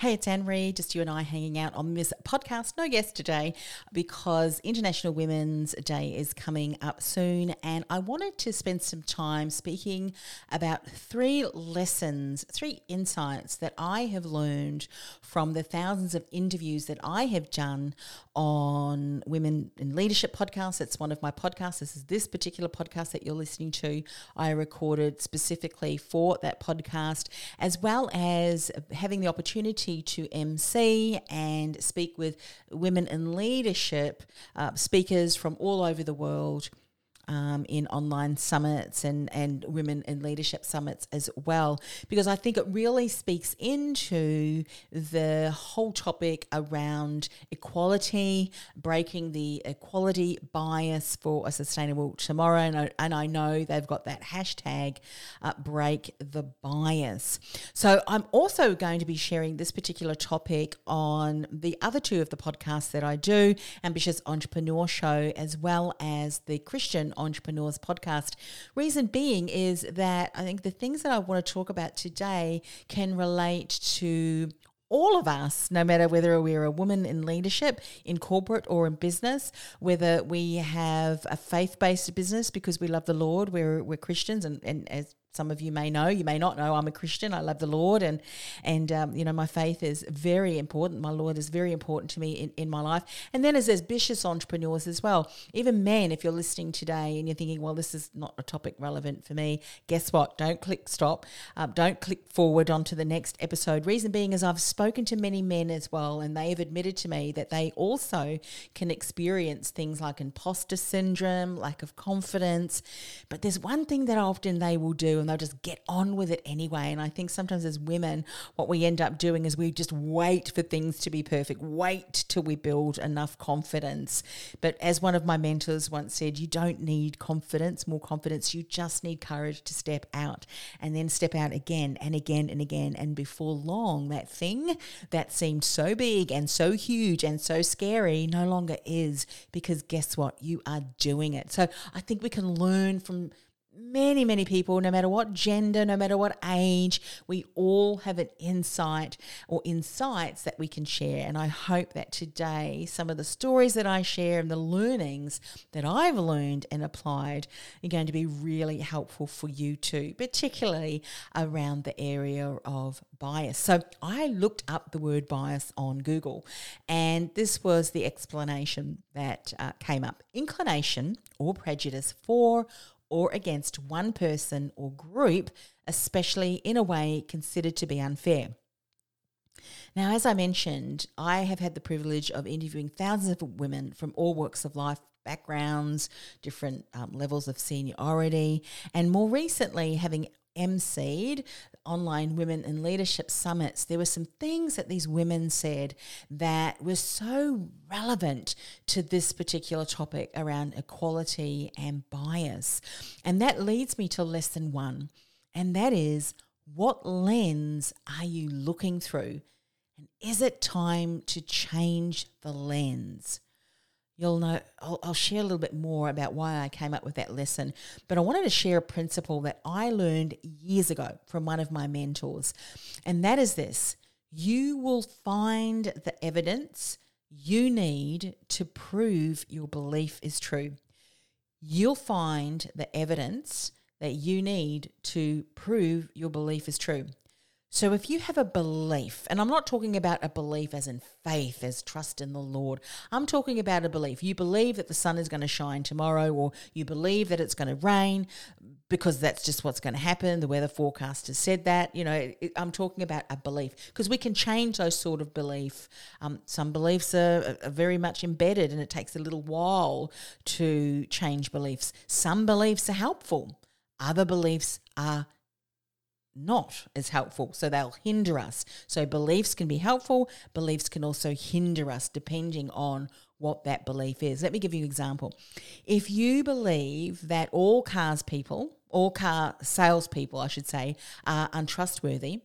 Hey, it's Annemarie, just you and I hanging out on this podcast. No guest today because International Women's Day is coming up soon. And I wanted to spend some time speaking about three lessons, three insights that I have learned from the thousands of interviews that I have done on Women in Leadership podcasts. It's one of my podcasts. This is this particular podcast that you're listening to. I recorded specifically for that podcast, as well as having the opportunity opportunity to MC and speak with women in leadership uh, speakers from all over the world um, in online summits and, and women in leadership summits as well, because I think it really speaks into the whole topic around equality, breaking the equality bias for a sustainable tomorrow. And I, and I know they've got that hashtag uh, break the bias. So I'm also going to be sharing this particular topic on the other two of the podcasts that I do Ambitious Entrepreneur Show, as well as the Christian Entrepreneurs podcast. Reason being is that I think the things that I want to talk about today can relate to all of us, no matter whether we're a woman in leadership, in corporate or in business, whether we have a faith based business because we love the Lord, we're, we're Christians, and, and as some of you may know, you may not know, I'm a Christian. I love the Lord, and and um, you know my faith is very important. My Lord is very important to me in, in my life. And then as ambitious entrepreneurs as well, even men, if you're listening today and you're thinking, well, this is not a topic relevant for me, guess what? Don't click stop. Um, don't click forward onto the next episode. Reason being is I've spoken to many men as well, and they have admitted to me that they also can experience things like imposter syndrome, lack of confidence. But there's one thing that often they will do and they'll just get on with it anyway. And I think sometimes as women, what we end up doing is we just wait for things to be perfect, wait till we build enough confidence. But as one of my mentors once said, you don't need confidence, more confidence, you just need courage to step out and then step out again and again and again. And before long, that thing that seemed so big and so huge and so scary no longer is because guess what? You are doing it. So I think we can learn from many, many people, no matter what gender, no matter what age, we all have an insight or insights that we can share. And I hope that today, some of the stories that I share and the learnings that I've learned and applied are going to be really helpful for you too, particularly around the area of bias. So I looked up the word bias on Google, and this was the explanation that uh, came up inclination or prejudice for or against one person or group, especially in a way considered to be unfair. Now, as I mentioned, I have had the privilege of interviewing thousands of women from all walks of life, backgrounds, different um, levels of seniority, and more recently, having emceed online women in leadership summits, there were some things that these women said that were so relevant to this particular topic around equality and bias. And that leads me to lesson one, and that is what lens are you looking through? And is it time to change the lens? You'll know I'll, I'll, share a little bit more about why I came up with that lesson. But I wanted to share a principle that I learned years ago from one of my mentors, and that is this you will find the evidence you need to prove your belief is true. You'll find the evidence that you need to prove your belief is true. So, if you have a belief, and I'm not talking about a belief as in faith, as trust in the Lord, I'm talking about a belief. You believe that the sun is going to shine tomorrow, or you believe that it's going to rain because that's just what's going to happen. The weather forecast has said that. You know, it, I'm talking about a belief because we can change those sort of belief. Um, some beliefs are, are very much embedded, and it takes a little while to change beliefs. Some beliefs are helpful, other beliefs are not as helpful. So they'll hinder us. So beliefs can be helpful, beliefs can also hinder us depending on what that belief is. Let me give you an example. If you believe that all cars people, all car salespeople, I should say, are untrustworthy,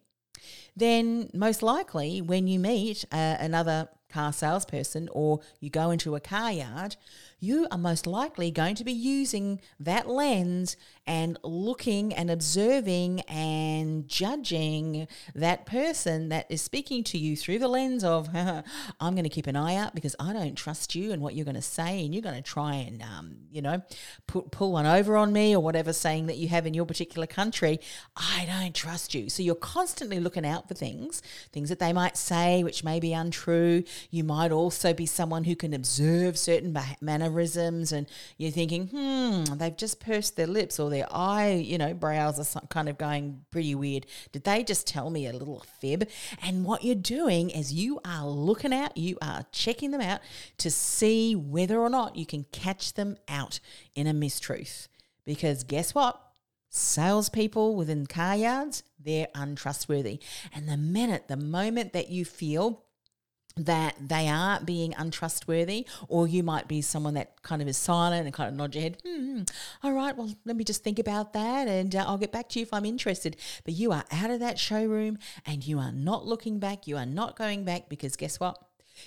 then most likely when you meet uh, another car salesperson or you go into a car yard, you are most likely going to be using that lens and looking and observing and judging that person that is speaking to you through the lens of, I'm going to keep an eye out because I don't trust you and what you're going to say, and you're going to try and, um, you know, put, pull one over on me or whatever saying that you have in your particular country. I don't trust you. So you're constantly looking out for things, things that they might say which may be untrue. You might also be someone who can observe certain mannerisms and you're thinking, hmm, they've just pursed their lips or their eye, you know, brows are kind of going pretty weird. Did they just tell me a little fib? And what you're doing is you are looking out, you are checking them out to see whether or not you can catch them out in a mistruth. Because guess what? Salespeople within car yards, they're untrustworthy. And the minute, the moment that you feel that they are being untrustworthy, or you might be someone that kind of is silent and kind of nod your head, hmm, all right, well, let me just think about that and uh, I'll get back to you if I'm interested. But you are out of that showroom and you are not looking back, you are not going back because guess what?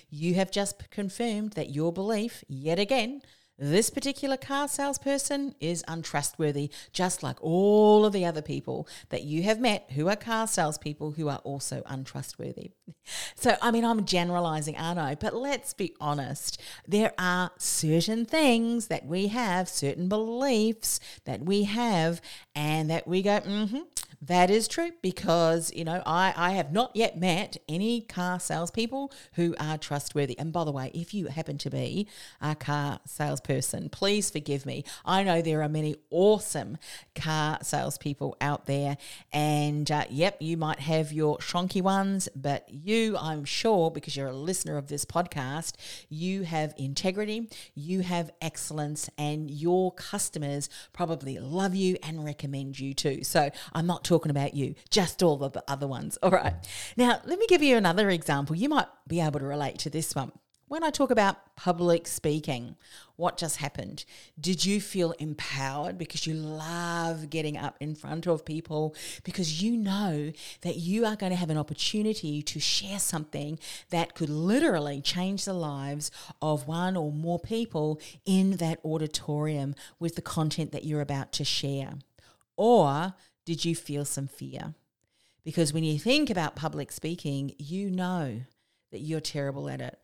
You have just confirmed that your belief, yet again, this particular car salesperson is untrustworthy, just like all of the other people that you have met who are car salespeople who are also untrustworthy. So, I mean, I'm generalizing, aren't I? But let's be honest. There are certain things that we have, certain beliefs that we have, and that we go, mm hmm, that is true because, you know, I, I have not yet met any car salespeople who are trustworthy. And by the way, if you happen to be a car salesperson, please forgive me. I know there are many awesome car salespeople out there. And uh, yep, you might have your shonky ones, but you, I'm sure, because you're a listener of this podcast, you have integrity, you have excellence, and your customers probably love you and recommend you too. So I'm not talking about you, just all the other ones. All right. Now, let me give you another example. You might be able to relate to this one. When I talk about public speaking, what just happened? Did you feel empowered because you love getting up in front of people because you know that you are going to have an opportunity to share something that could literally change the lives of one or more people in that auditorium with the content that you're about to share? Or did you feel some fear? Because when you think about public speaking, you know that you're terrible at it.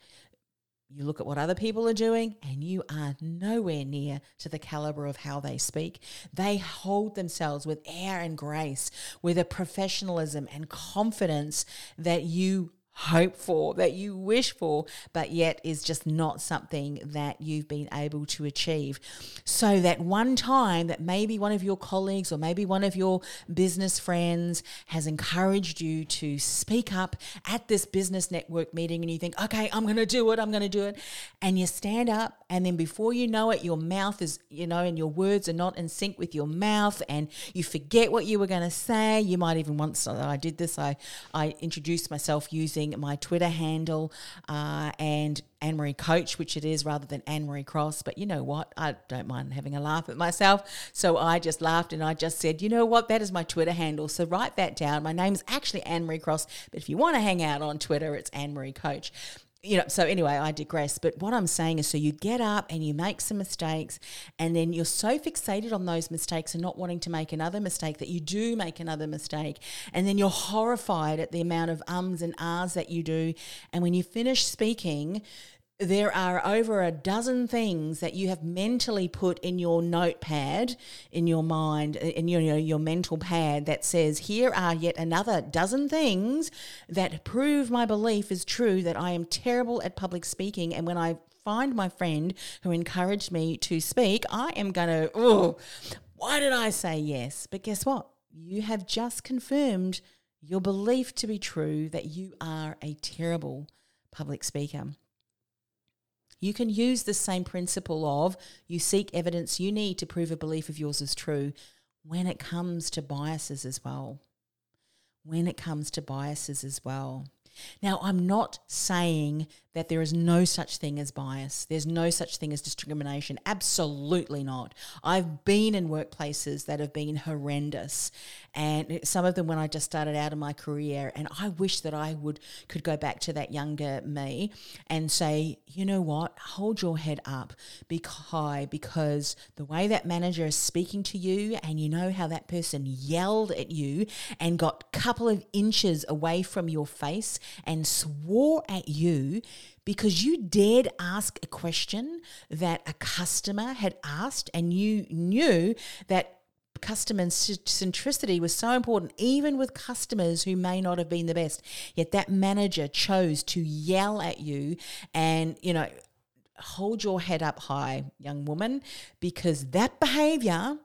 You look at what other people are doing, and you are nowhere near to the caliber of how they speak. They hold themselves with air and grace, with a professionalism and confidence that you hope for, that you wish for, but yet is just not something that you've been able to achieve. So, that one time that maybe one of your colleagues or maybe one of your business friends has encouraged you to speak up at this business network meeting, and you think, okay, I'm going to do it, I'm going to do it. And you stand up, and then before you know it, your mouth is, you know, and your words are not in sync with your mouth, and you forget what you were going to say. You might even once oh, I did this, I, I introduced myself using using my Twitter handle uh, and Anne Marie Coach, which it is rather than Annemarie Cross. But you know what? I don't mind having a laugh at myself. So I just laughed and I just said, you know what? That is my Twitter handle. So write that down. My name is actually Annemarie Cross. But if you want to hang out on Twitter, it's Anne Marie Coach you know, so anyway, I digress. But what I'm saying is, so you get up and you make some mistakes, and then you're so fixated on those mistakes and not wanting to make another mistake that you do make another mistake. And then you're horrified at the amount of ums and ahs that you do. And when you finish speaking, there are over a dozen things that you have mentally put in your notepad, in your mind, in your, your mental pad that says, Here are yet another dozen things that prove my belief is true that I am terrible at public speaking. And when I find my friend who encouraged me to speak, I am going to, oh, why did I say yes? But guess what? You have just confirmed your belief to be true that you are a terrible public speaker. You can use the same principle of you seek evidence you need to prove a belief of yours is true when it comes to biases as well. When it comes to biases as well. Now, I'm not saying that there is no such thing as bias. There's no such thing as discrimination. Absolutely not. I've been in workplaces that have been horrendous, and some of them when I just started out in my career. And I wish that I would could go back to that younger me and say, you know what, hold your head up, be high, because the way that manager is speaking to you, and you know how that person yelled at you and got a couple of inches away from your face and swore at you because you dared ask a question that a customer had asked and you knew that customer centricity was so important, even with customers who may not have been the best. Yet that manager chose to yell at you and, you know, hold your head up high, young woman, because that behavior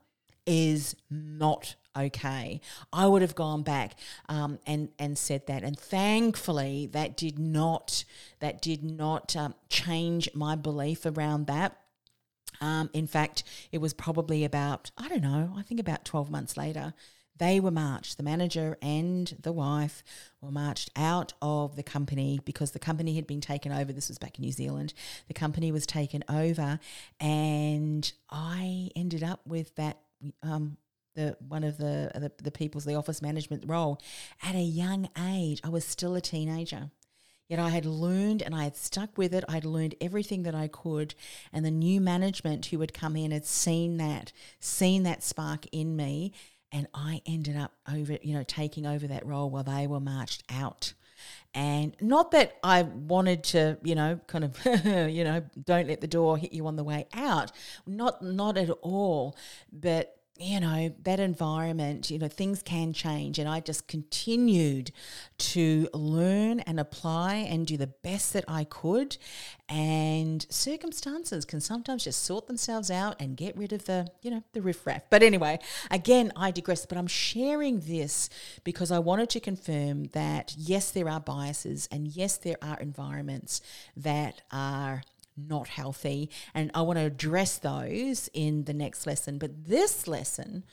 is not okay. I would have gone back um, and and said that, and thankfully that did not that did not um, change my belief around that. Um, in fact, it was probably about I don't know. I think about twelve months later. They were marched, the manager and the wife were marched out of the company because the company had been taken over. This was back in New Zealand. The company was taken over, and I ended up with that um, the one of the, the the people's the office management role at a young age. I was still a teenager. Yet I had learned and I had stuck with it. I had learned everything that I could. And the new management who had come in had seen that, seen that spark in me. And I ended up over, you know, taking over that role while they were marched out. And not that I wanted to, you know, kind of, you know, don't let the door hit you on the way out. Not not at all. But you know, that environment, you know, things can change. And I just continued to learn and apply and do the best that I could. And circumstances can sometimes just sort themselves out and get rid of the, you know, the riffraff. But anyway, again, I digress, but I'm sharing this because I wanted to confirm that yes, there are biases and yes, there are environments that are not healthy. And I want to address those in the next lesson. But this lesson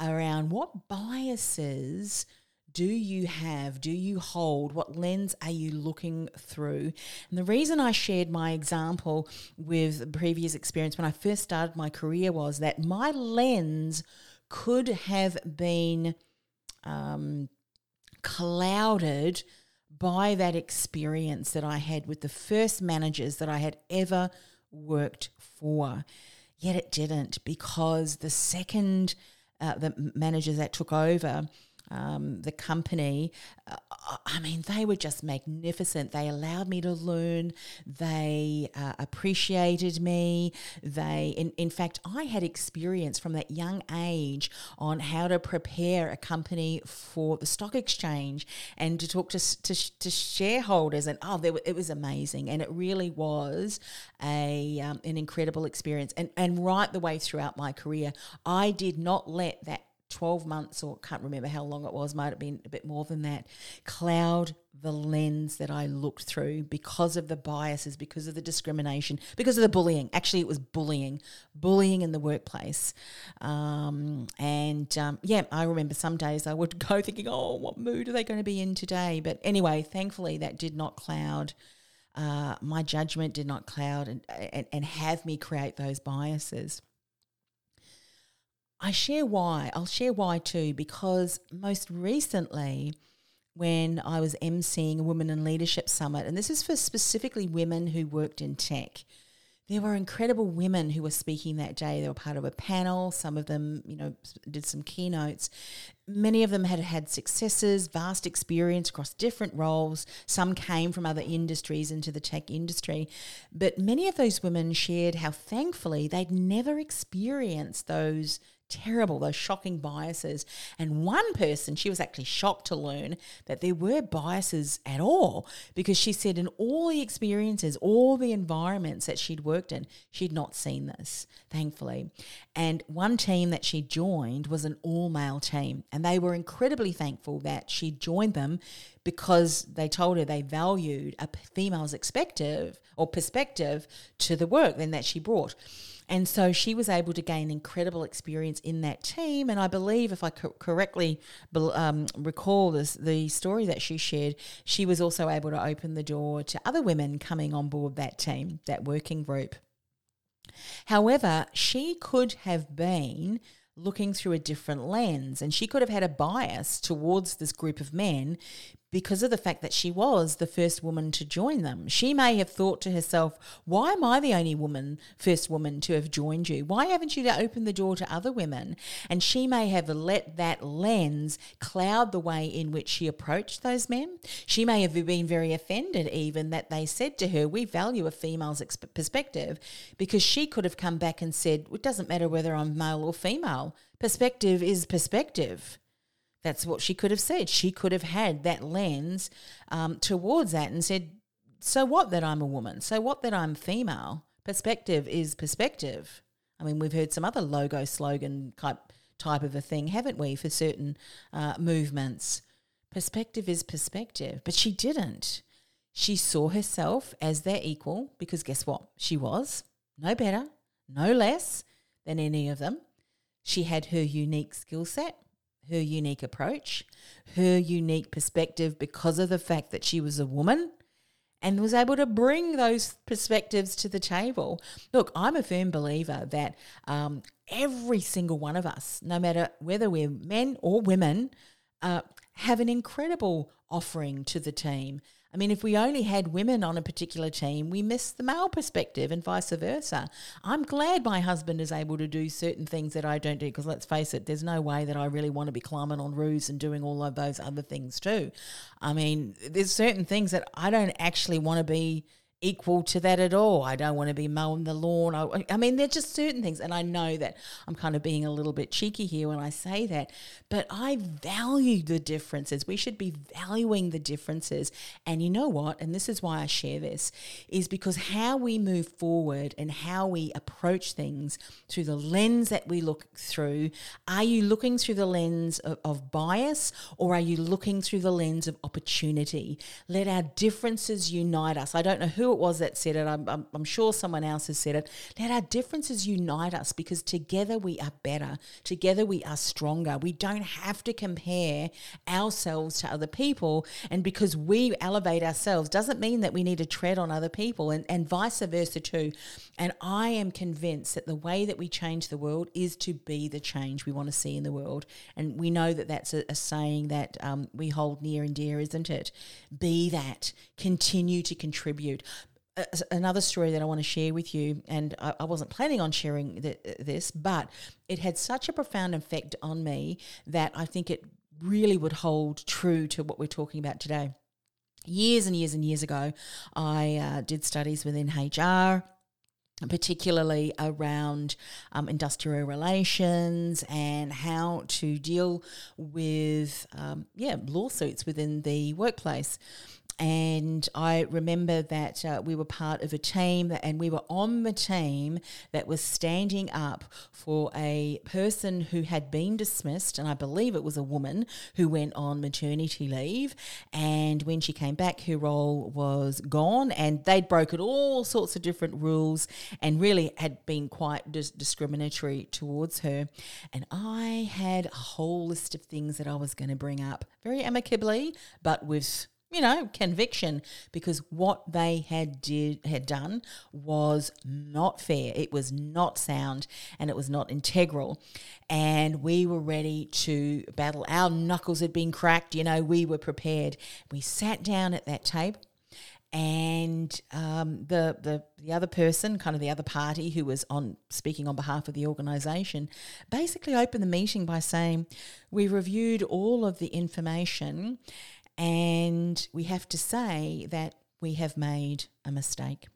around what biases do you have? Do you hold? What lens are you looking through? And the reason I shared my example with previous experience when I first started my career was that my lens could have been um, clouded by that experience that I had with the first managers that I had ever worked for. Yet it didn't because the second uh, the managers that took over um, the company, uh, I mean, they were just magnificent. They allowed me to learn. They uh, appreciated me. They, in, in fact, I had experience from that young age on how to prepare a company for the stock exchange and to talk to, to, to shareholders. And oh, were, it was amazing. And it really was a um, an incredible experience. And, and right the way throughout my career, I did not let that 12 months, or can't remember how long it was, might have been a bit more than that, cloud the lens that I looked through because of the biases, because of the discrimination, because of the bullying. Actually, it was bullying, bullying in the workplace. Um, and um, yeah, I remember some days I would go thinking, oh, what mood are they going to be in today? But anyway, thankfully, that did not cloud. Uh, my judgment did not cloud and, and, and have me create those biases. I share why. I'll share why too, because most recently, when I was emceeing a Women in Leadership Summit, and this is for specifically women who worked in tech. There were incredible women who were speaking that day. They were part of a panel. Some of them, you know, did some keynotes. Many of them had had successes, vast experience across different roles. Some came from other industries into the tech industry. But many of those women shared how thankfully they'd never experienced those terrible, those shocking biases. And one person, she was actually shocked to learn that there were biases at all because she said in all the experiences, all the environments that she'd worked in, she'd not seen this, thankfully. And one team that she joined was an all male team. And they were incredibly thankful that she joined them because they told her they valued a female's perspective or perspective to the work then that she brought. And so she was able to gain incredible experience in that team. And I believe, if I co- correctly um, recall this, the story that she shared, she was also able to open the door to other women coming on board that team, that working group. However, she could have been looking through a different lens and she could have had a bias towards this group of men because of the fact that she was the first woman to join them. She may have thought to herself, why am I the only woman, first woman to have joined you? Why haven't you opened the door to other women? And she may have let that lens cloud the way in which she approached those men. She may have been very offended, even that they said to her, We value a female's perspective, because she could have come back and said, It doesn't matter whether I'm male or female. Perspective is perspective. That's what she could have said. She could have had that lens um, towards that and said, so what that I'm a woman? So what that I'm female? Perspective is perspective. I mean, we've heard some other logo slogan type type of a thing, haven't we, for certain uh, movements? Perspective is perspective, but she didn't. She saw herself as their equal because guess what? She was no better, no less than any of them. She had her unique skill set her unique approach, her unique perspective because of the fact that she was a woman and was able to bring those perspectives to the table. Look, I'm a firm believer that um, every single one of us, no matter whether we're men or women, uh, have an incredible offering to the team. I mean, if we only had women on a particular team, we miss the male perspective and vice versa. I'm glad my husband is able to do certain things that I don't do because let's face it, there's no way that I really want to be climbing on roofs and doing all of those other things too. I mean, there's certain things that I don't actually want to be equal to that at all. I don't want to be mowing the lawn. I, I mean, there's just certain things, and I know that I'm kind of being a little bit cheeky here when I say that, but I value the differences. We should be valuing the differences. And you know what? And this is why I share this, is because how we move forward and how we approach things through the lens that we look through. Are you looking through the lens of, of bias or are you looking through the lens of opportunity? Let our differences unite us. I don't know who it was that said it. I'm, I'm, I'm sure someone else has said it. Let our differences unite us because together we are better. Together we are stronger. We don't have to compare ourselves to other people. And because we elevate ourselves doesn't mean that we need to tread on other people and, and vice versa too. And I am convinced that the way that we change the world is to be the change we want to see in the world. And we know that that's a, a saying that um, we hold near and dear, isn't it? Be that. Continue to contribute another story that I want to share with you, and I, wasn't planning on sharing this, but it had such a profound effect on me that I think it really would hold true to what we're talking about today. Years and years and years ago, I uh, did studies within HR particularly around um, industrial relations and how to deal with um, yeah lawsuits within the workplace and I remember that uh, we were part of a team and we were on the team that was standing up for a person who had been dismissed, and I believe it was a woman who went on maternity leave. And when she came back, her role was gone, and they'd broken all sorts of different rules and really had been quite dis- discriminatory towards her. And I had a whole list of things that I was going to bring up very amicably, but with you know, conviction because what they had did had done was not fair. It was not sound and it was not integral. And we were ready to battle. Our knuckles had been cracked, you know, we were prepared. We sat down at that table and um, the, the the other person, kind of the other party who was on speaking on behalf of the organisation, basically opened the meeting by saying, "We reviewed all of the information, and we have to say that we have made a mistake.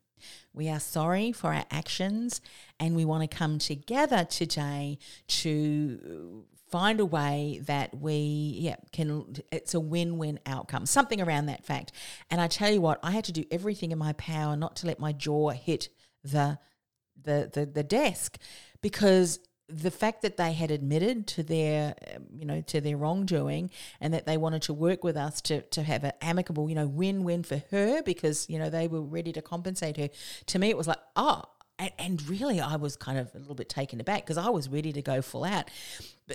We are sorry for our actions and we want to come together today to uh, find a way that we yeah can it's a win-win outcome something around that fact and i tell you what i had to do everything in my power not to let my jaw hit the the the, the desk because the fact that they had admitted to their um, you know to their wrongdoing and that they wanted to work with us to to have an amicable you know win-win for her because you know they were ready to compensate her to me it was like oh and, and really i was kind of a little bit taken aback because i was ready to go full out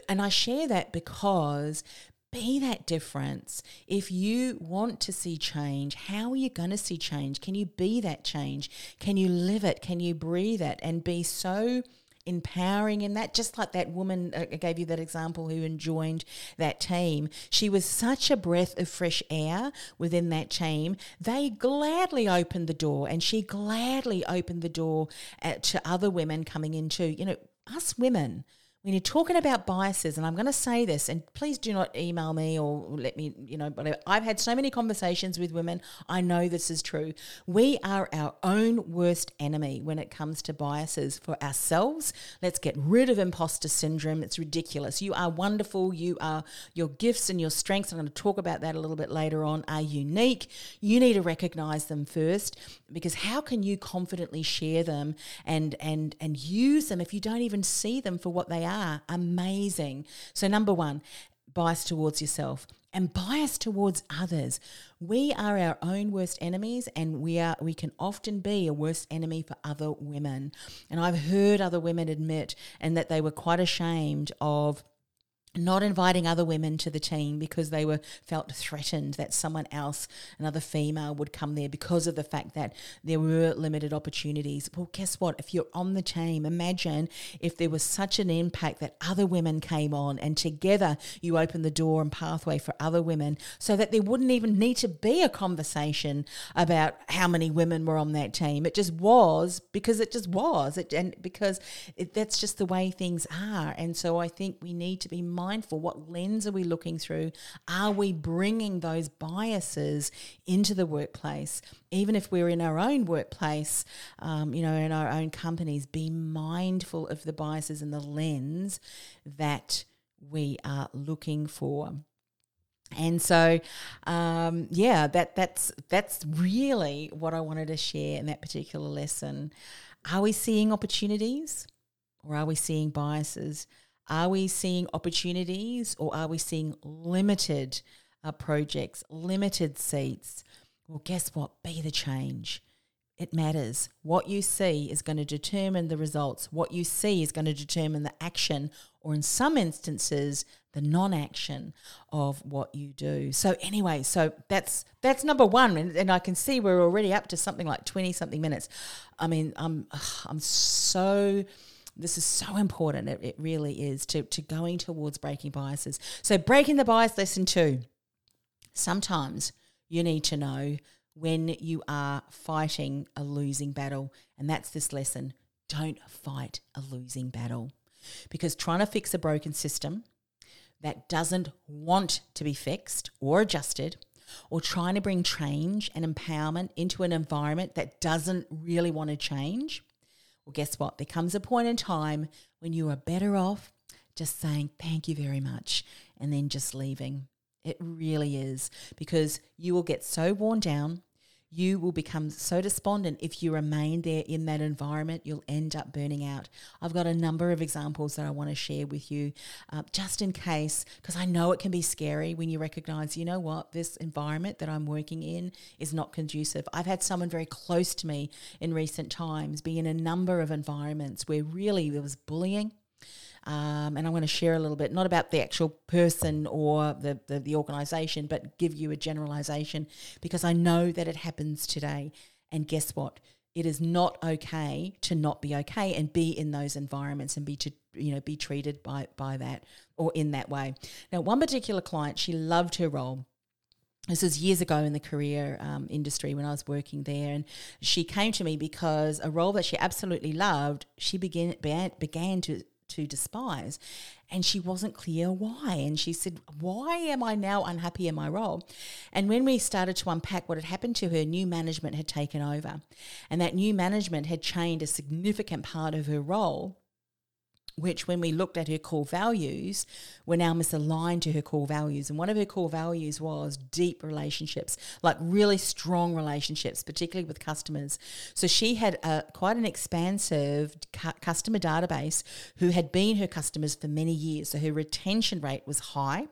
and i share that because be that difference. If you want to see change, how are you going to see change? Can you be that change? Can you live it? Can you breathe it and be so empowering in that just like that woman uh, I gave you that example who joined that team. She was such a breath of fresh air within that team. They gladly opened the door and she gladly opened the door at, uh, to other women coming into you know us women when you're talking about biases, and I'm going to say this, and please do not email me or let me, you know, whatever. I've had so many conversations with women. I know this is true. We are our own worst enemy when it comes to biases for ourselves. Let's get rid of imposter syndrome. It's ridiculous. You are wonderful. You are your gifts and your strengths. I'm going to talk about that a little bit later on. Are unique. You need to recognize them first because how can you confidently share them and and and use them if you don't even see them for what they are? Are amazing. So, number one, bias towards yourself and bias towards others. We are our own worst enemies and we are we can often be a worst enemy for other women. And I've heard other women admit and that they were quite ashamed of not inviting other women to the team because they were felt threatened that someone else, another female, would come there because of the fact that there were limited opportunities. Well, guess what? If you're on the team, imagine if there was such an impact that other women came on and together you open the door and pathway for other women so that there wouldn't even need to be a conversation about how many women were on that team. It just was because it just was. It, and because it, that's just the way things are. And so I think we need to be mindful mindful. What lens are we looking through? Are we bringing those biases into the workplace? Even if we're in our own workplace, um, you know, in our own companies, be mindful of the biases and the lens that we are looking for. And so, um, yeah, that that's that's really what I wanted to share in that particular lesson. Are we seeing opportunities, or are we seeing biases? Are we seeing opportunities or are we seeing limited uh, projects, limited seats? Well, guess what? Be the change. It matters. What you see is going to determine the results. What you see is going to determine the action, or in some instances, the non-action of what you do. So anyway, so that's that's number one, and, and I can see we're already up to something like twenty something minutes. I mean, I'm I'm so this is so important. It, it really is to, to going towards breaking biases. So, breaking the bias lesson two. Sometimes you need to know when you are fighting a losing battle. And that's this lesson don't fight a losing battle. Because trying to fix a broken system that doesn't want to be fixed or adjusted, or trying to bring change and empowerment into an environment that doesn't really want to change, well, guess what? There comes a point in time when you are better off just saying thank you very much and then just leaving. It really is because you will get so worn down you will become so despondent if you remain there in that environment. You'll end up burning out. I've got a number of examples that I want to share with you, uh, just in case, because I know it can be scary when you recognize, you know what, this environment that I'm working in is not conducive. I've had someone very close to me in recent times be in a number of environments where really there was bullying um, and I'm going to share a little bit, not about the actual person or the, the, the organisation, but give you a generalisation because I know that it happens today. And guess what? It is not okay to not be okay and be in those environments and be to you know be treated by by that or in that way. Now, one particular client, she loved her role this was years ago in the career um, industry when I was working there, and she came to me because a role that she absolutely loved, she began began, began to to despise. And she wasn't clear why. And she said, Why am I now unhappy in my role? And when we started to unpack what had happened to her, new management had taken over. And that new management had changed a significant part of her role which when we looked at her core values were now misaligned to her core values. And one of her core values was deep relationships like really strong relationships particularly with customers. So she had a, quite an expansive cu- customer database who had been her customers for many years. So her retention rate was high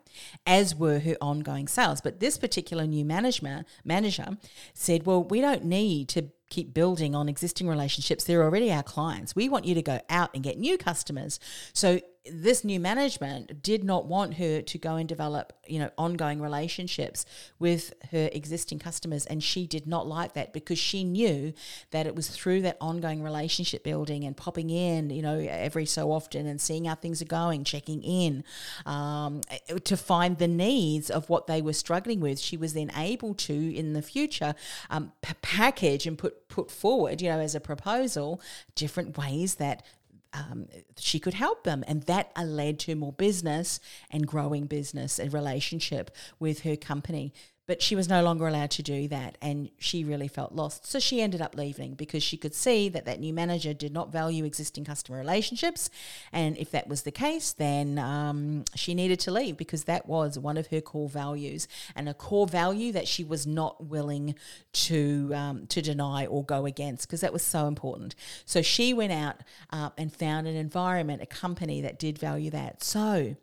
as were her ongoing sales. But this particular new management manager said well we don't need to keep building on existing relationships. They're already our clients. We want you to go out and get new customers. So this new management did not want her to go and develop, you know, ongoing relationships with her existing customers and she did not like that because she knew that it was through that ongoing relationship building and popping in, you know, every so often and seeing how things are going, checking in um, to find the needs of what they were struggling with. She was then able to in the future um, package and put put forward, you know, as a proposal, different ways that um, she could help them. And that led to more business and growing business and relationship with her company. But she was no longer allowed to do that, and she really felt lost. So she ended up leaving because she could see that that new manager did not value existing customer relationships, and if that was the case, then um, she needed to leave because that was one of her core values, and a core value that she was not willing to um, to deny or go against because that was so important. So she went out uh, and found an environment, a company that did value that. So,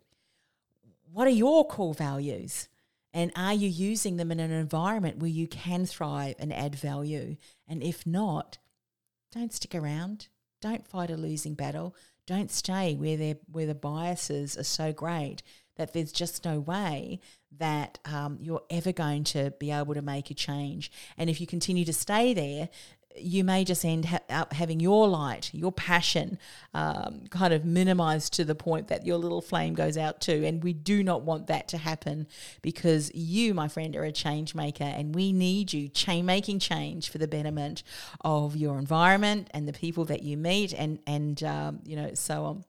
what are your core values? And are you using them in an environment where you can thrive and add value? And if not, don't stick around. Don't fight a losing battle. Don't stay where they where the biases are so great that there's just no way that um, you're ever going to be able to make a change. And if you continue to stay there, you may just end ha- up having your light, your passion, um, kind of minimized to the point that your little flame goes out too. And we do not want that to happen because you, my friend, are a change maker, and we need you cha- making change for the betterment of your environment and the people that you meet, and and um, you know so on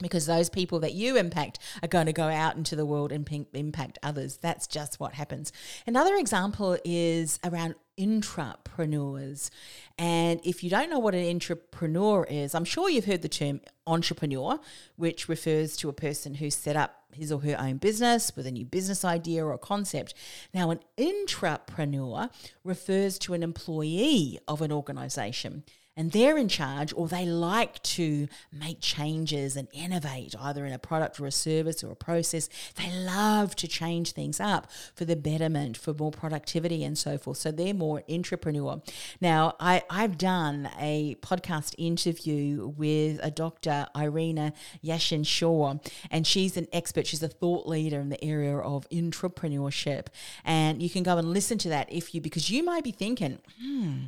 because those people that you impact are going to go out into the world and impact others. That's just what happens. Another example is around intrapreneurs. And if you don't know what an intrapreneur is, I'm sure you've heard the term entrepreneur, which refers to a person who's set up his or her own business with a new business idea or concept. Now, an intrapreneur refers to an employee of an organization and they're in charge or they like to make changes and innovate either in a product or a service or a process. They love to change things up for the betterment, for more productivity and so forth. So they're more intrapreneur. Now, I, I've done a podcast interview with a Dr. Irina Yashin Shaw, and she's an expert. She's a thought leader in the area of intrapreneurship. And you can go and listen to that if you, because you might be thinking, hmm,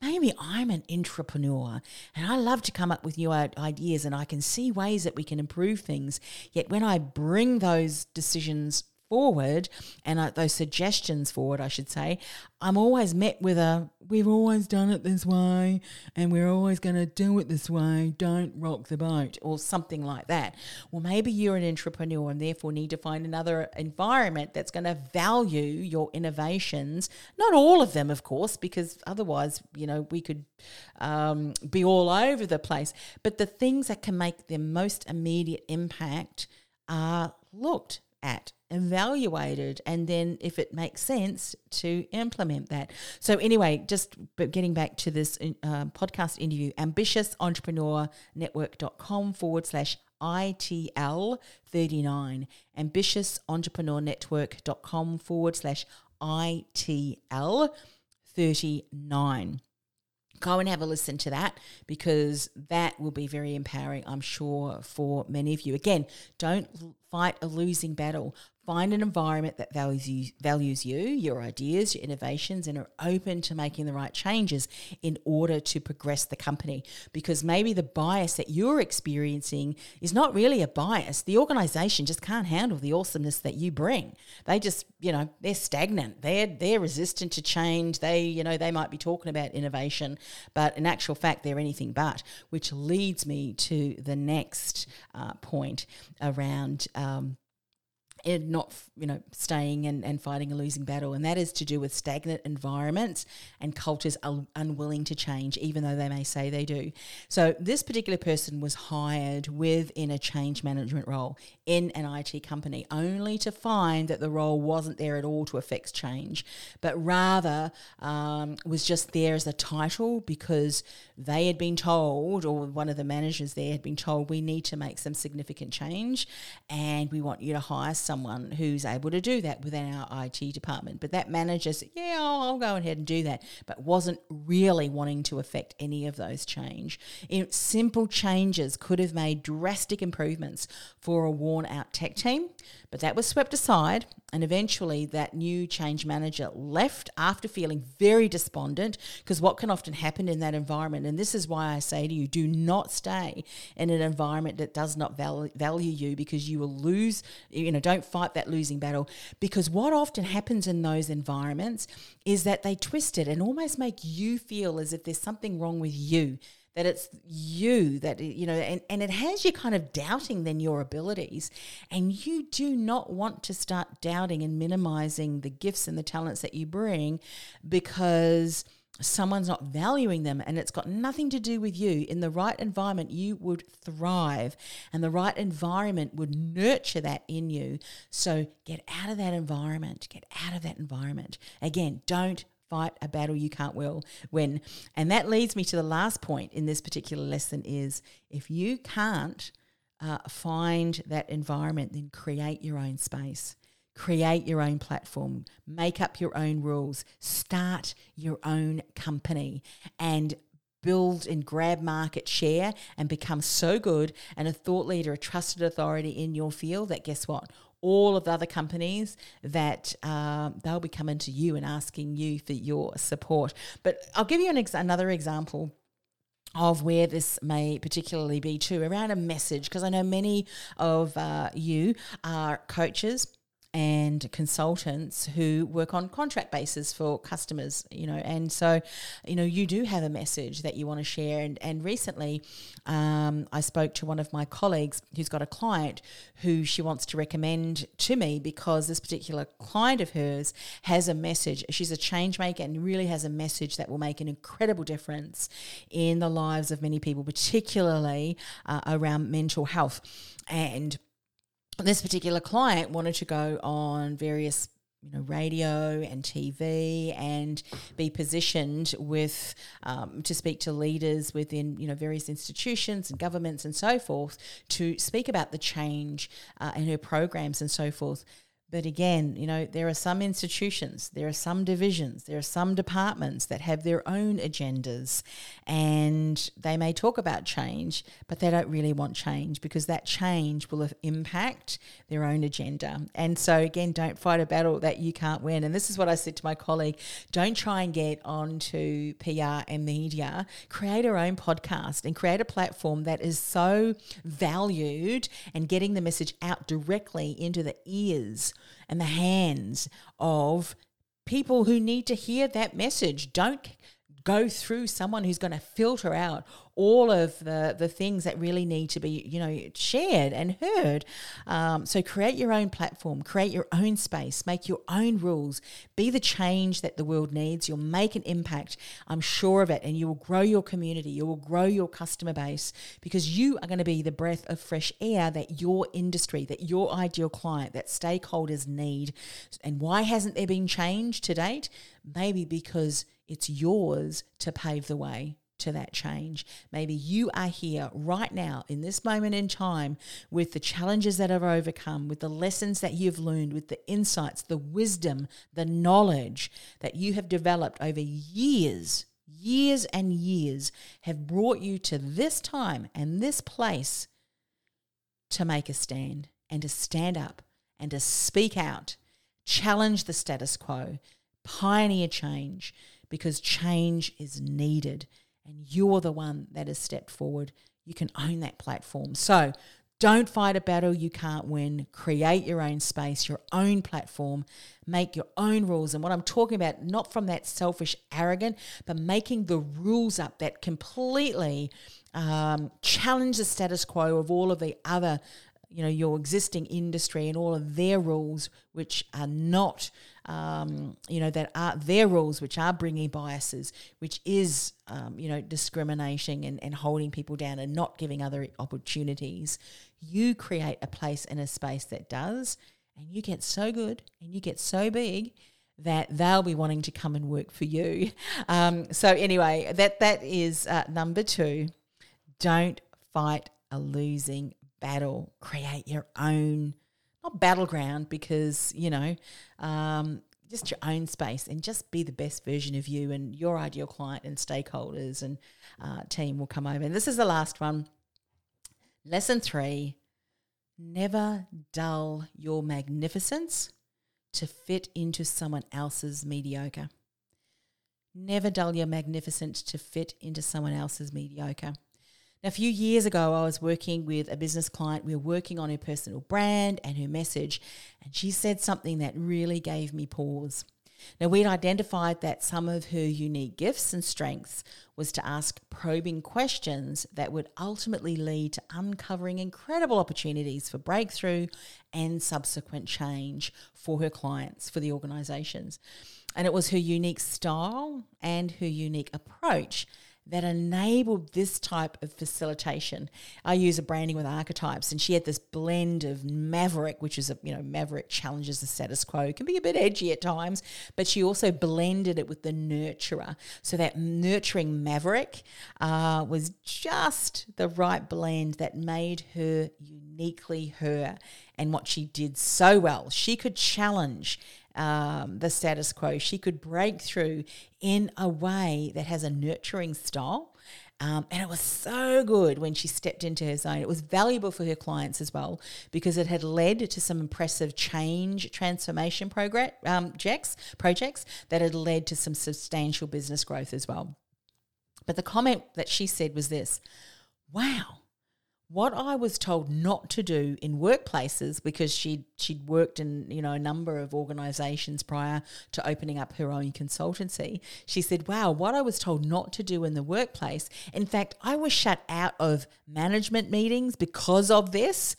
maybe I'm an intrapreneur and I love to come up with new ideas and I can see ways that we can improve things. Yet when I bring those decisions forward and uh, those suggestions forward, I should say, I'm always met with a we've always done it this way and we're always going to do it this way. Don't rock the boat or something like that. Well, maybe you're an intrapreneur and therefore need to find another environment that's going to value your innovations. Not all of them, of course, because otherwise, you know, we could um, be all over the place. But the things that can make the most immediate impact are looked at evaluated and then if it makes sense to implement that. So anyway just getting back to this uh, podcast interview ambitiousentrepreneur.network.com forward slash itl 39 ambitiousentrepreneur.network.com forward slash itl 39 go and have a listen to that because that will be very empowering, I'm sure, for many of you. Again, don't fight a losing battle. Find an environment that values you, values you, your ideas, your innovations, and are open to making the right changes in order to progress the company. Because maybe the bias that you're experiencing is not really a bias. The organization just can't handle the awesomeness that you bring. They just, you know, they're stagnant. They're they're resistant to change. They, you know, they might be talking about innovation, but in actual fact, they're anything but. Which leads me to the next uh, point around. Um, and not you know staying and, and fighting a losing battle. And that is to do with stagnant environments and cultures un- unwilling to change even though they may say they do. So this particular person was hired within a change management role in an IT company only to find that the role wasn't there at all to affect change but rather um, was just there as a title because they had been told or one of the managers there had been told we need to make some significant change and we want you to hire someone who's able to do that within our IT department. But that manager said, yeah, I'll, go ahead and do that, but wasn't really wanting to affect any of those change. In simple changes could have made drastic improvements for a worn out tech team, but that was swept aside. And eventually, that new change manager left after feeling very despondent because what can often happen in that environment, and this is why I say to you, do not stay in an environment that does not val- value you because you will lose, you know, don't fight that losing battle. Because what often happens in those environments is that they twist it and almost make you feel as if there's something wrong with you that it's you that you know and, and it has you kind of doubting then your abilities. And you do not want to start doubting and minimizing the gifts and the talents that you bring because someone's not valuing them and it's got nothing to do with you. In the right environment you would thrive and the right environment would nurture that in you. So get out of that environment. Get out of that environment. Again don't fight a battle you can't will win. And that leads me to the last point in this particular lesson is if you can't uh, find that environment then create your own space. Create your own platform, make up your own rules, start your own company, and build and grab market share and become so good and a thought leader, a trusted authority in your field that guess what? All of the other companies that um, they'll be coming to you and asking you for your support. But I'll give you an ex- another example of where this may particularly be too around a message because I know many of uh, you are coaches and consultants who work on contract basis for customers, you know, and so, you know, you do have a message that you want to share. And, and recently, um, I spoke to one of my colleagues who's got a client who she wants to recommend to me because this particular client of hers has a message. She's a change maker and really has a message that will make an incredible difference in the lives of many people, particularly uh, around mental health. And this particular client wanted to go on various you know radio and TV and be positioned with um, to speak to leaders within you know various institutions and governments and so forth to speak about the change uh, in her programs and so forth. But again, you know, there are some institutions, there are some divisions, there are some departments that have their own agendas and they may talk about change, but they don't really want change because that change will impact their own agenda. And so, again, don't fight a battle that you can't win. And this is what I said to my colleague don't try and get onto PR and media, create our own podcast and create a platform that is so valued and getting the message out directly into the ears and the hands of people who need to hear that message. Don't go through someone who's going to filter out all of the, the things that really need to be, you know, shared and heard. Um, so create your own platform, create your own space, make your own rules, be the change that the world needs. You'll make an impact. I'm sure of it. And you will grow your community. You will grow your customer base because you are going to be the breath of fresh air that your industry, that your ideal client, that stakeholders need. And why hasn't there been change to date? Maybe because it's yours to pave the way to that change. Maybe you are here right now in this moment in time with the challenges that have overcome, with the lessons that you've learned, with the insights, the wisdom, the knowledge that you have developed over years, years and years have brought you to this time and this place to make a stand and to stand up and to speak out, challenge the status quo, pioneer change because change is needed and you're the one that has stepped forward. You can own that platform. So don't fight a battle you can't win. Create your own space, your own platform, make your own rules. And what I'm talking about, not from that selfish, arrogant, but making the rules up that completely um, challenge the status quo of all of the other you know your existing industry and all of their rules which are not um, you know that are their rules which are bringing biases which is um, you know discriminating and, and holding people down and not giving other opportunities. You create a place and a space that does and you get so good and you get so big that they'll be wanting to come and work for you. Um, so anyway that that is uh, number two. Don't fight a losing battle, create your own, not battleground, because, you know, um, just your own space and just be the best version of you and your ideal client and stakeholders and uh, team will come over. And this is the last one. Lesson three never dull your magnificence to fit into someone else's mediocre. Never dull your magnificence to fit into someone else's mediocre. A few years ago, I was working with a business client. We were working on her personal brand and her message, and she said something that really gave me pause. Now, we'd identified that some of her unique gifts and strengths was to ask probing questions that would ultimately lead to uncovering incredible opportunities for breakthrough and subsequent change for her clients, for the organizations. And it was her unique style and her unique approach that enabled this type of facilitation. I use a branding with archetypes, and she had this blend of maverick, which is a you know maverick challenges the status quo, can be a bit edgy at times, but she also blended it with the nurturer. So that nurturing maverick uh, was just the right blend that made her uniquely her, and what she did so well. She could challenge um, the status quo. She could break through in a way that has a nurturing style. Um, and it was so good when she stepped into her zone. It was valuable for her clients as well because it had led to some impressive change transformation progress, um, projects, projects that had led to some substantial business growth as well. But the comment that she said was this Wow, what I was told not to do in workplaces because she she'd worked in you know a number of organizations prior to opening up her own consultancy she said wow what I was told not to do in the workplace in fact I was shut out of management meetings because of this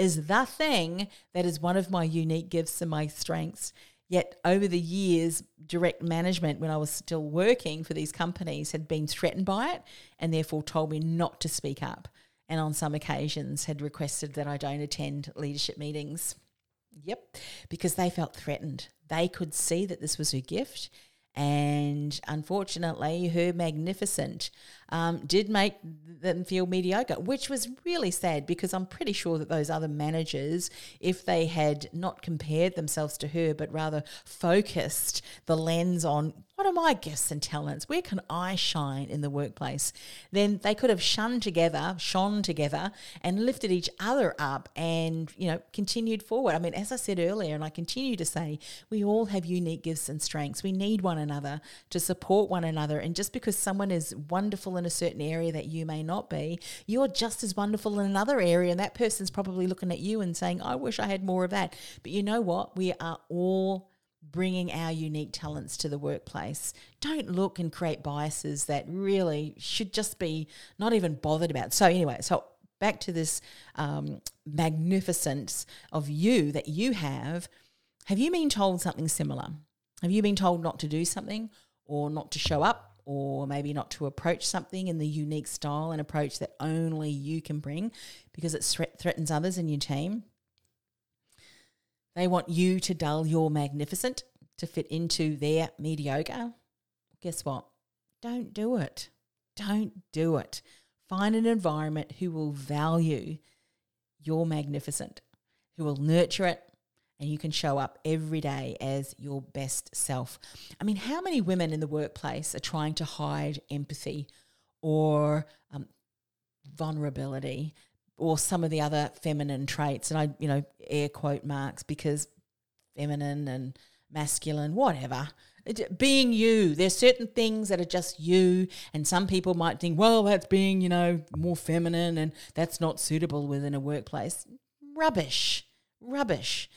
is the thing that is one of my unique gifts and my strengths. Yet over the years, direct management, when I was still working for these companies, had been threatened by it and therefore told me not to speak up and on some occasions had requested that I don't attend leadership meetings. Yep, because they felt threatened. They could see that this was her gift and unfortunately, her magnificent um, did make them feel mediocre, which was really sad because I'm pretty sure that those other managers, if they had not compared themselves to her, but rather focused the lens on what are my gifts and talents? Where can I shine in the workplace? Then they could have shunned together, shone together, and lifted each other up and, you know, continued forward. I mean, as I said earlier, and I continue to say, we all have unique gifts and strengths. We need one another to support one another. And just because someone is wonderful in a certain area that you may not be, you're just as wonderful in another area. And that person's probably looking at you and saying, I wish I had more of that. But you know what? We are all bringing our unique talents to the workplace. Don't look and create biases that really should just be not even bothered about. So, anyway, so back to this um, magnificence of you that you have. Have you been told something similar? Have you been told not to do something or not to show up? Or maybe not to approach something in the unique style and approach that only you can bring because it threatens others in your team. They want you to dull your magnificent to fit into their mediocre. Guess what? Don't do it. Don't do it. Find an environment who will value your magnificent, who will nurture it, and you can show up every day as your best self. I mean, how many women in the workplace are trying to hide empathy or um, vulnerability or some of the other feminine traits. And I, you know, air quote marks because feminine and masculine, whatever. being you, there's certain things that are just you, and some people might think, well, that's being, you know, more feminine and that's not suitable within a workplace. Rubbish, rubbish.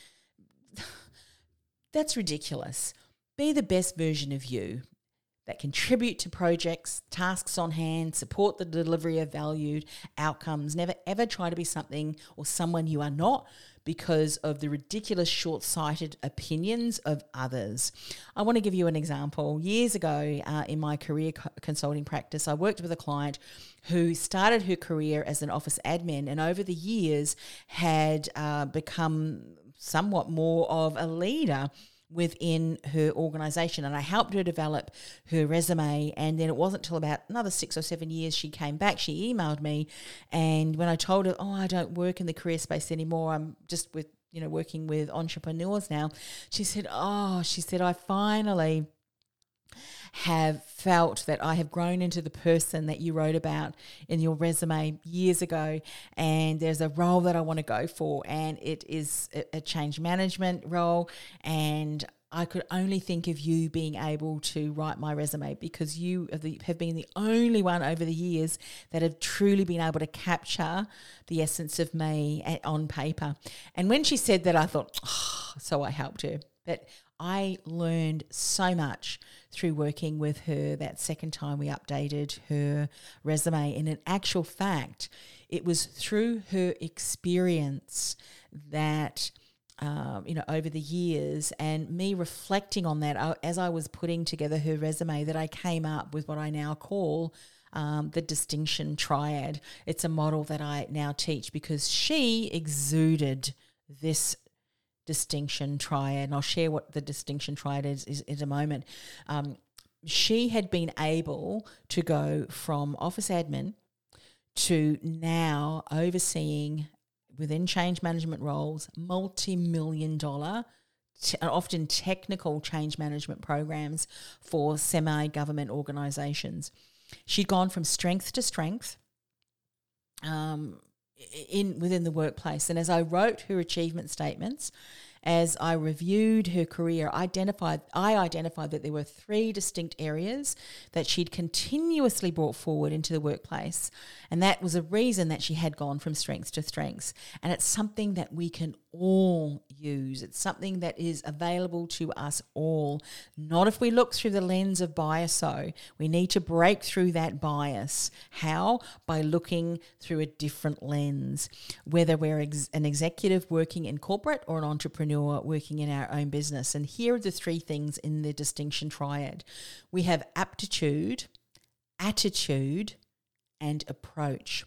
That's ridiculous. Be the best version of you. that contribute to projects, tasks on hand, support the delivery of valued outcomes. Never ever try to be something or someone you are not because of the ridiculous short sighted opinions of others. I want to give you an example. Years ago, uh, in my career co- consulting practice, I worked with a client who started her career as an office admin and over the years had uh, become somewhat more of a leader within her organization. And I helped her develop her resume. And then it wasn't until about another 6 or 7 years she came back. She emailed me. And when I told her oh I don't work in the career space anymore. I'm just with you know working with entrepreneurs now she said oh she said I finally have felt that I have grown into the person that you wrote about in your resume years ago. And there's a role that I want to go for, and it is a change management role. And I could only think of you being able to write my resume because you have been the only one over the years that have truly been able to capture the essence of me on paper. And when she said that, I thought, oh, so I helped her. But I learned so much through working with her that second time we updated her resume. And in actual fact, it was through her experience that. Um, you know, over the years, and me reflecting on that as I was putting together her resume, that I came up with what I now call um, the distinction triad. It's a model that I now teach because she exuded this distinction triad, and I'll share what the distinction triad is, is in a moment. Um, she had been able to go from office admin to now overseeing within change management roles multi-million dollar often technical change management programs for semi-government organizations she'd gone from strength to strength um, in within the workplace. And as I wrote her achievement statements, as I reviewed her career, identified I identified that there were three distinct areas that she'd continuously brought forward into the workplace, and that was a reason that she had gone from strengths to strengths. And it's something that we can all use. It's something that is available to us all. Not if we look through the lens of bias, so we need to break through that bias. How? By looking through a different lens. Whether we're ex- an executive working in corporate or an entrepreneur working in our own business. And here are the three things in the distinction triad we have aptitude, attitude, and approach.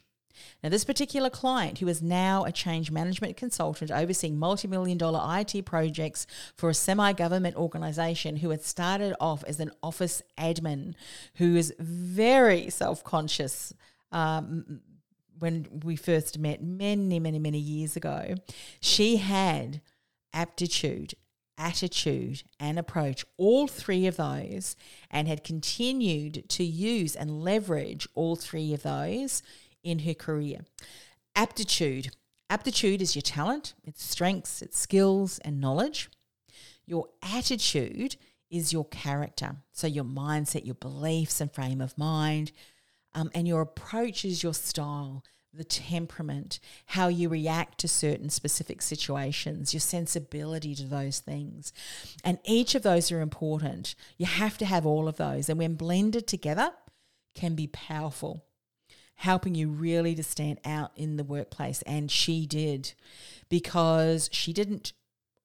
Now, this particular client, who is now a change management consultant overseeing multi million dollar IT projects for a semi government organization, who had started off as an office admin, who is very self conscious. Um, when we first met many, many, many years ago, she had aptitude, attitude, and approach, all three of those, and had continued to use and leverage all three of those in her career. Aptitude. Aptitude is your talent, its strengths, its skills, and knowledge. Your attitude is your character. So, your mindset, your beliefs, and frame of mind. Um, and your approach is your style, the temperament, how you react to certain specific situations, your sensibility to those things. And each of those are important. You have to have all of those. And when blended together, can be powerful helping you really to stand out in the workplace. And she did because she didn't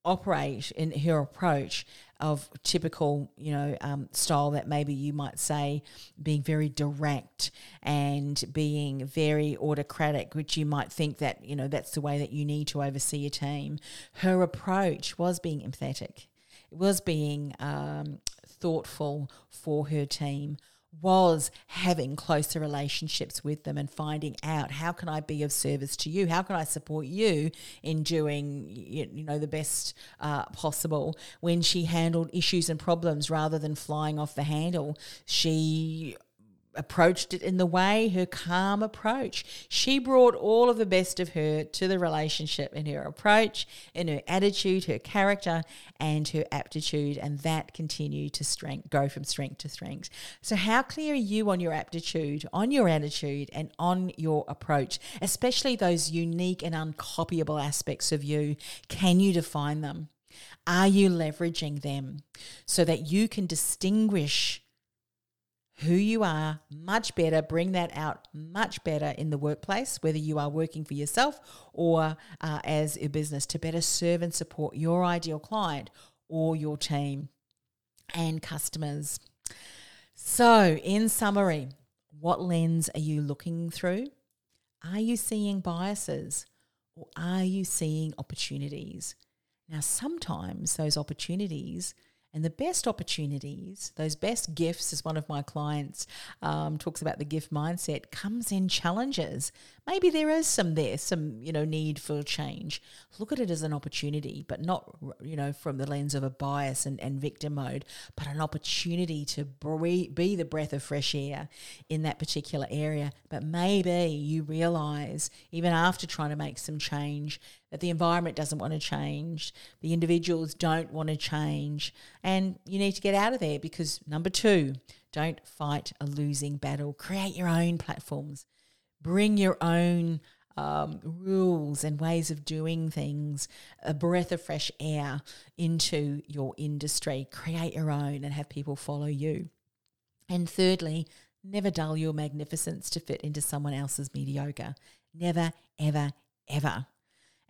operate in her approach of typical, you know, um, style that maybe you might say being very direct and being very autocratic, which you might think that, you know, that's the way that you need to oversee a team. Her approach was being empathetic, it was being um, thoughtful for her team, was having closer relationships with them and finding out how can I be of service to you? How can I support you in doing you know the best uh, possible? When she handled issues and problems rather than flying off the handle, she approached it in the way, her calm approach. She brought all of the best of her to the relationship in her approach, in her attitude, her character, and her aptitude, and that continued to strength, go from strength to strength. So, how clear are you on your aptitude, on your attitude, and on your approach, especially those unique and uncopyable aspects of you? Can you define them? Are you leveraging them so that you can distinguish who you are much better, bring that out much better in the workplace, whether you are working for yourself or uh, as a business, to better serve and support your ideal client or your team and customers. So, in summary, what lens are you looking through? Are you seeing biases or are you seeing opportunities? Now, sometimes those opportunities and the best opportunities, those best gifts, as one of my clients um, talks about the gift mindset, comes in challenges. Maybe there is some there, some you know need for change. Look at it as an opportunity, but not you know from the lens of a bias and, and victim mode, but an opportunity to breathe, be the breath of fresh air in that particular area. But maybe you realize even after trying to make some change that the environment doesn't want to change, the individuals don't want to change, and you need to get out of there because number two, don't fight a losing battle. Create your own platforms, bring your own um, rules and ways of doing things, a breath of fresh air into your industry. Create your own and have people follow you. And thirdly, never dull your magnificence to fit into someone else's mediocre. Never, ever, ever.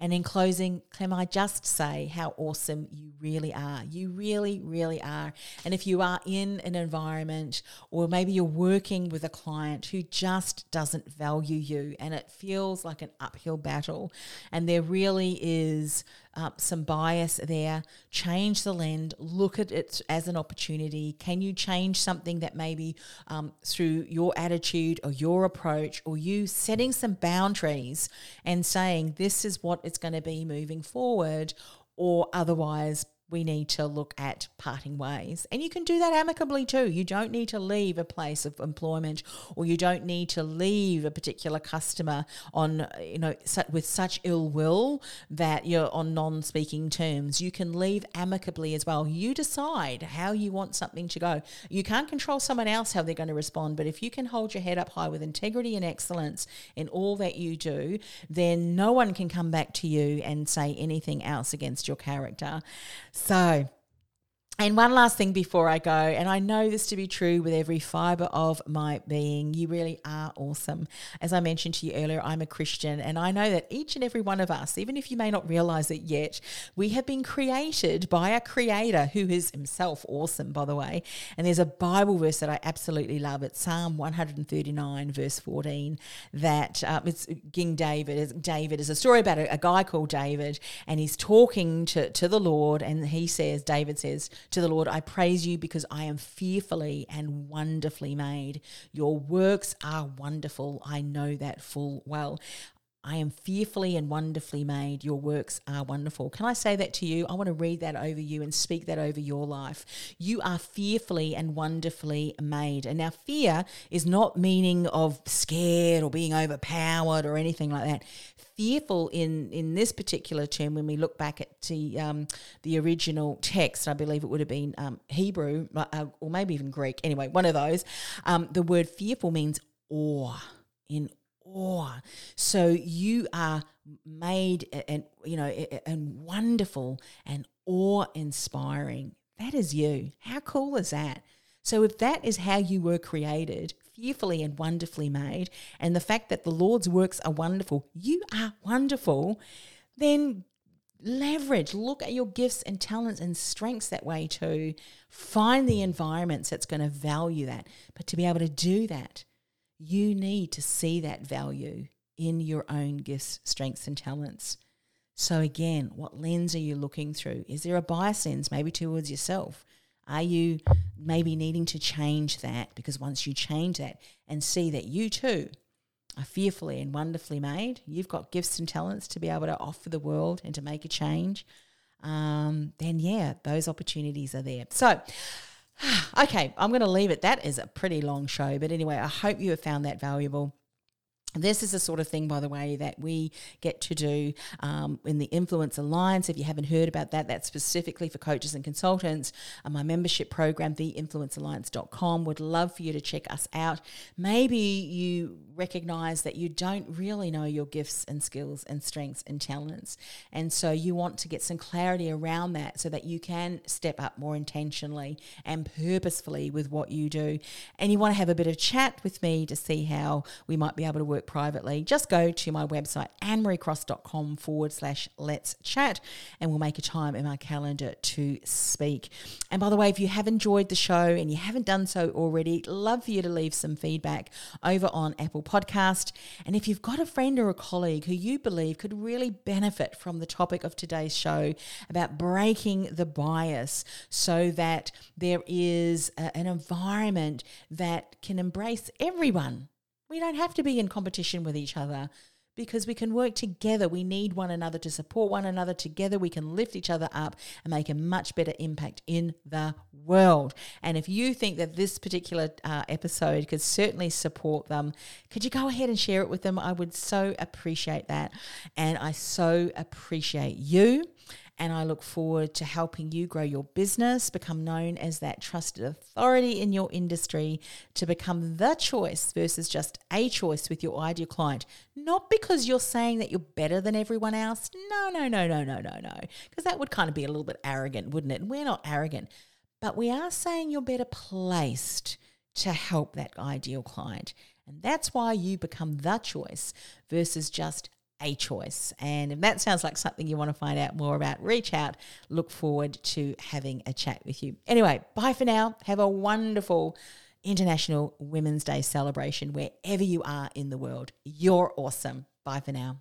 And in closing, Clem, I just say how awesome you really are. You really, really are. And if you are in an environment or maybe you're working with a client who just doesn't value you and it feels like an uphill battle, and there really is um, some bias there. Change the lens, look at it as an opportunity. Can you change something that maybe um, through your attitude or your approach or you setting some boundaries and saying this is what it's going to be moving forward? Or otherwise, we need to look at parting ways. And you can do that amicably too. You don't need to leave a place of employment or you don't need to leave a particular customer on, you know, with such ill will that you're on non speaking terms. You can leave amicably as well. You decide how you want something to go. You can't control someone else how they're going to respond, but if you can hold your head up high with integrity and excellence in all that you do, then no one can come back to you and say anything else against your character. So, and one last thing before I go, and I know this to be true with every fiber of my being, you really are awesome. As I mentioned to you earlier, I'm a Christian, and I know that each and every one of us, even if you may not realize it yet, we have been created by a creator who is himself awesome, by the way. And there's a Bible verse that I absolutely love. It's Psalm 139, verse 14, that um, it's King David. David is a story about a, a guy called David, and he's talking to, to the Lord, and he says, David says, to the Lord, I praise you because I am fearfully and wonderfully made. Your works are wonderful. I know that full well. I am fearfully and wonderfully made. Your works are wonderful. Can I say that to you? I want to read that over you and speak that over your life. You are fearfully and wonderfully made. And now, fear is not meaning of scared or being overpowered or anything like that fearful in in this particular term when we look back at the um, the original text. I believe it would have been um, Hebrew uh, or maybe even Greek. Anyway, one of those. Um, the word fearful means awe. In awe. So you are made and you know and wonderful and awe inspiring. That is you. How cool is that? So if that is how you were created, fearfully and wonderfully made, and the fact that the Lord's works are wonderful, you are wonderful, then leverage, look at your gifts and talents and strengths that way too. Find the environments that's going to value that. But to be able to do that, you need to see that value in your own gifts, strengths, and talents. So, again, what lens are you looking through? Is there a bias lens maybe towards yourself? Are you maybe needing to change that? Because once you change that and see that you too are fearfully and wonderfully made, you've got gifts and talents to be able to offer the world and to make a change, um, then yeah, those opportunities are there. So, okay, I'm going to leave it. That is a pretty long show, but anyway, I hope you have found that valuable. This is the sort of thing, by the way, that we get to do um, in the Influence Alliance. If you haven't heard about that, that's specifically for coaches and consultants. Uh, my membership program, theinfluencealliance.com, would love for you to check us out. Maybe you recognize that you don't really know your gifts and skills and strengths and talents. And so you want to get some clarity around that so that you can step up more intentionally and purposefully with what you do. And you want to have a bit of chat with me to see how we might be able to work work privately, just go to my website, annemariecross.com forward slash let's chat, and we'll make a time in my calendar to speak. And by the way, if you have enjoyed the show and you haven't done so already, love for you to leave some feedback over on Apple Podcast. And if you've got a friend or a colleague who you believe could really benefit from the topic of today's show about breaking the bias so that there is a, an environment that can embrace everyone we don't have to be in competition with each other because we can work together. We need one another to support one another. Together, we can lift each other up and make a much better impact in the world. And if you think that this particular uh, episode could certainly support them, could you go ahead and share it with them? I would so appreciate that. And I so appreciate you. And I look forward to helping you grow your business, become known as that trusted authority in your industry, to become the choice versus just a choice with your ideal client. Not because you're saying that you're better than everyone else. No, no, no, no, no, no, no. Because that would kind of be a little bit arrogant, wouldn't it? We're not arrogant. But we are saying you're better placed to help that ideal client. And that's why you become the choice versus just a choice. And if that sounds like something you want to find out more about, reach out. Look forward to having a chat with you. Anyway, bye for now. Have a wonderful International Women's Day celebration wherever you are in the world. You're awesome. Bye for now.